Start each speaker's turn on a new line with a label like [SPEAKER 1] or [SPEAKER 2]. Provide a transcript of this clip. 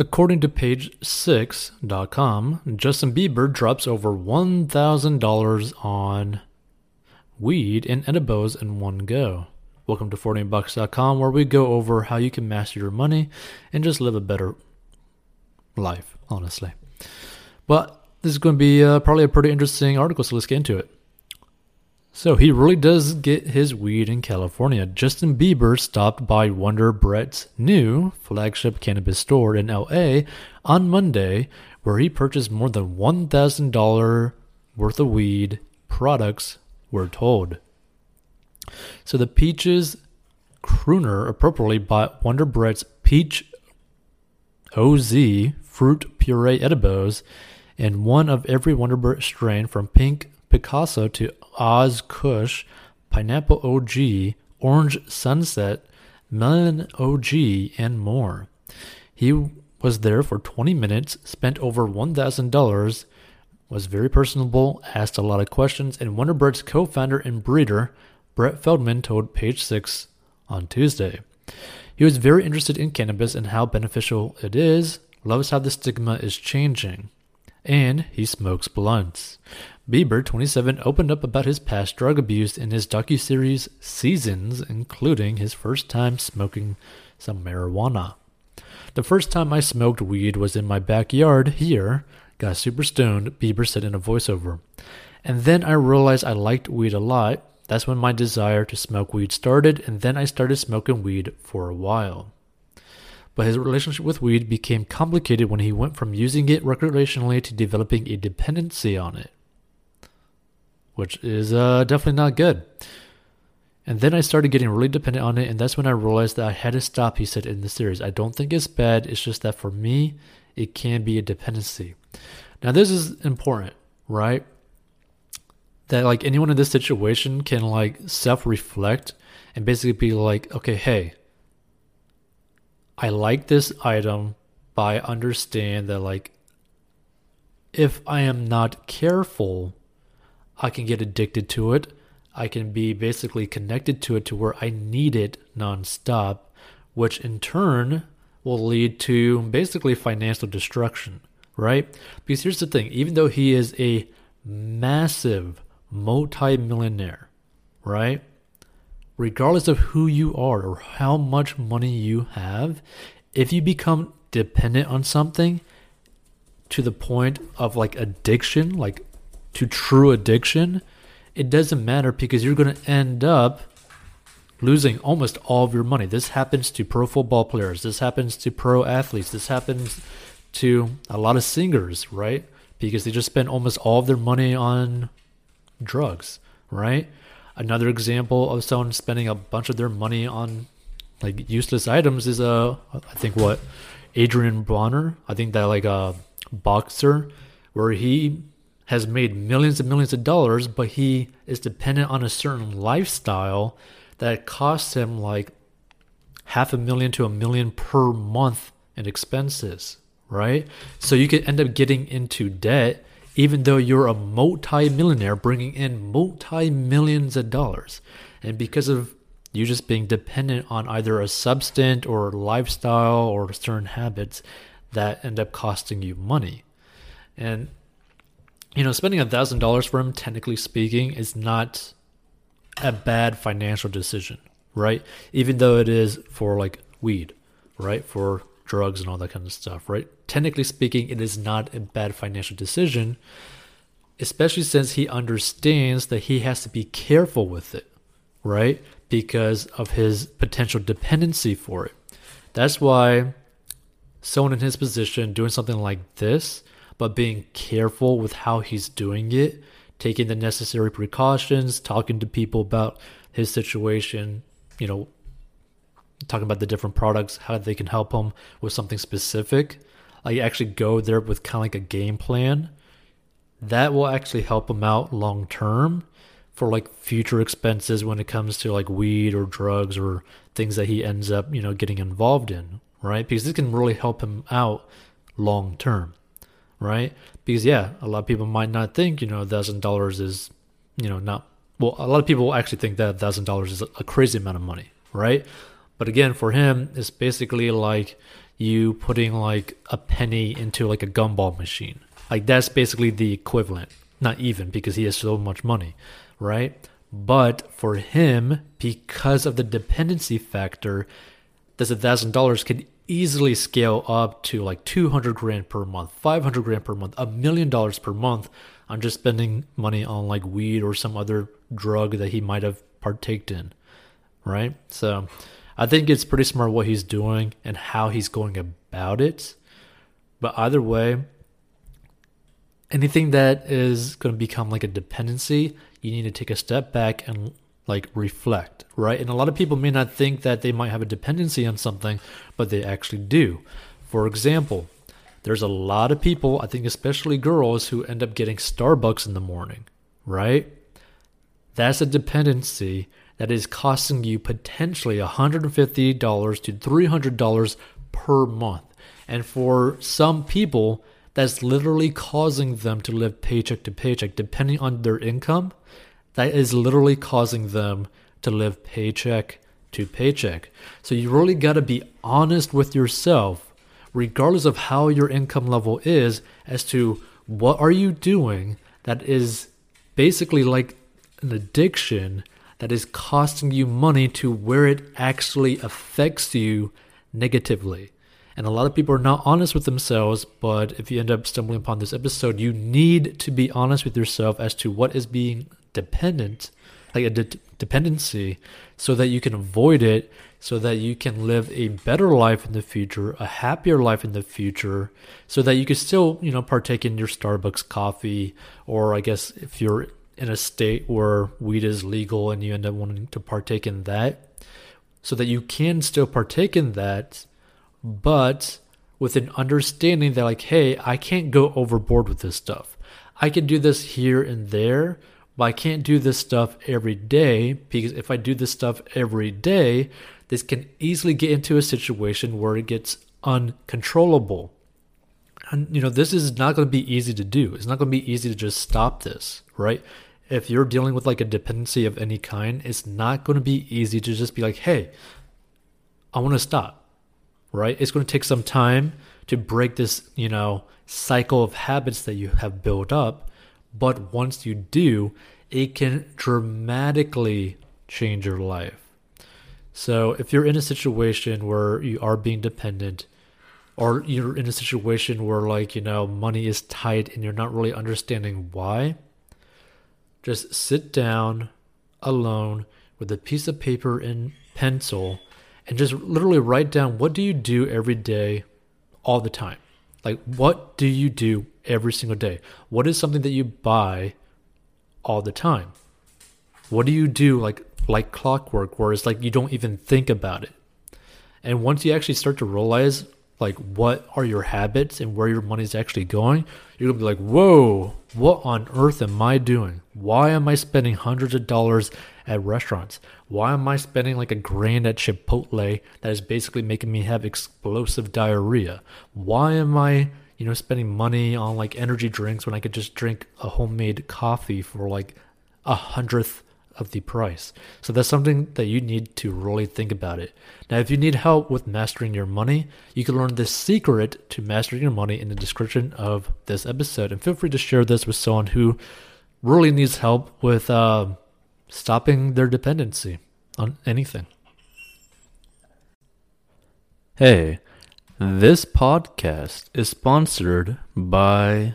[SPEAKER 1] According to page6.com, Justin Bieber drops over $1,000 on weed and edibles in one go. Welcome to 14bucks.com where we go over how you can master your money and just live a better life, honestly. But this is going to be uh, probably a pretty interesting article, so let's get into it. So he really does get his weed in California. Justin Bieber stopped by Wonderbrett's new flagship cannabis store in LA on Monday, where he purchased more than $1,000 worth of weed products, we're told. So the Peaches crooner appropriately bought Wonderbrett's Peach OZ fruit puree edibles and one of every Wonderbrett strain from Pink Picasso to Oz Kush, Pineapple OG, Orange Sunset, Melon OG, and more. He was there for 20 minutes, spent over $1,000, was very personable, asked a lot of questions, and Wonderbrett's co founder and breeder, Brett Feldman, told Page Six on Tuesday. He was very interested in cannabis and how beneficial it is, loves how the stigma is changing and he smokes blunts. Bieber, 27, opened up about his past drug abuse in his docuseries Seasons, including his first time smoking some marijuana. The first time I smoked weed was in my backyard here. Got super stoned, Bieber said in a voiceover. And then I realized I liked weed a lot. That's when my desire to smoke weed started, and then I started smoking weed for a while but his relationship with weed became complicated when he went from using it recreationally to developing a dependency on it, which is uh, definitely not good. And then I started getting really dependent on it, and that's when I realized that I had to stop, he said in the series. I don't think it's bad, it's just that for me, it can be a dependency. Now, this is important, right? That like anyone in this situation can like self reflect and basically be like, okay, hey, I like this item, but I understand that like if I am not careful, I can get addicted to it. I can be basically connected to it to where I need it nonstop, which in turn will lead to basically financial destruction, right? Because here's the thing even though he is a massive multi millionaire, right? Regardless of who you are or how much money you have, if you become dependent on something to the point of like addiction, like to true addiction, it doesn't matter because you're going to end up losing almost all of your money. This happens to pro football players, this happens to pro athletes, this happens to a lot of singers, right? Because they just spend almost all of their money on drugs, right? Another example of someone spending a bunch of their money on like useless items is uh I think what Adrian Broner. I think that like a boxer where he has made millions and millions of dollars, but he is dependent on a certain lifestyle that costs him like half a million to a million per month in expenses, right? So you could end up getting into debt even though you're a multi-millionaire bringing in multi-millions of dollars. And because of you just being dependent on either a substance or lifestyle or certain habits that end up costing you money. And you know, spending a thousand dollars for him, technically speaking, is not a bad financial decision, right? Even though it is for like weed, right? For drugs and all that kind of stuff, right? Technically speaking, it is not a bad financial decision, especially since he understands that he has to be careful with it, right? Because of his potential dependency for it. That's why someone in his position doing something like this, but being careful with how he's doing it, taking the necessary precautions, talking to people about his situation, you know, talking about the different products, how they can help them with something specific. Like actually go there with kind of like a game plan. That will actually help them out long term for like future expenses when it comes to like weed or drugs or things that he ends up, you know, getting involved in, right? Because this can really help him out long term, right? Because yeah, a lot of people might not think, you know, a thousand dollars is, you know, not well, a lot of people actually think that a thousand dollars is a crazy amount of money, right? But again, for him, it's basically like, you putting like a penny into like a gumball machine. Like that's basically the equivalent. Not even because he has so much money, right? But for him, because of the dependency factor, this thousand dollars can easily scale up to like 200 grand per month, 500 grand per month, a million dollars per month on just spending money on like weed or some other drug that he might have partaked in, right? So I think it's pretty smart what he's doing and how he's going about it. But either way, anything that is going to become like a dependency, you need to take a step back and like reflect, right? And a lot of people may not think that they might have a dependency on something, but they actually do. For example, there's a lot of people, I think especially girls, who end up getting Starbucks in the morning, right? That's a dependency that is costing you potentially $150 to $300 per month. And for some people, that's literally causing them to live paycheck to paycheck, depending on their income that is literally causing them to live paycheck to paycheck. So you really got to be honest with yourself, regardless of how your income level is, as to what are you doing that is basically like an addiction that is costing you money to where it actually affects you negatively. And a lot of people are not honest with themselves, but if you end up stumbling upon this episode, you need to be honest with yourself as to what is being dependent, like a de- dependency, so that you can avoid it, so that you can live a better life in the future, a happier life in the future, so that you can still, you know, partake in your Starbucks coffee, or I guess if you're in a state where weed is legal and you end up wanting to partake in that, so that you can still partake in that, but with an understanding that, like, hey, I can't go overboard with this stuff. I can do this here and there, but I can't do this stuff every day because if I do this stuff every day, this can easily get into a situation where it gets uncontrollable. And you know, this is not going to be easy to do. It's not going to be easy to just stop this, right? If you're dealing with like a dependency of any kind, it's not going to be easy to just be like, "Hey, I want to stop." Right? It's going to take some time to break this, you know, cycle of habits that you have built up but once you do, it can dramatically change your life. So if you're in a situation where you are being dependent, or you're in a situation where, like, you know, money is tight and you're not really understanding why, just sit down alone with a piece of paper and pencil and just literally write down what do you do every day all the time like, what do you do every single day? What is something that you buy all the time? What do you do like like clockwork, where it's like you don't even think about it? And once you actually start to realize like what are your habits and where your money's actually going, you're gonna be like, whoa, what on earth am I doing? Why am I spending hundreds of dollars at restaurants? Why am I spending like a grand at Chipotle that is basically making me have explosive diarrhea? Why am I, you know, spending money on like energy drinks when I could just drink a homemade coffee for like a hundredth of the price. So that's something that you need to really think about it. Now, if you need help with mastering your money, you can learn the secret to mastering your money in the description of this episode. And feel free to share this with someone who really needs help with uh, stopping their dependency on anything. Hey, this podcast is sponsored by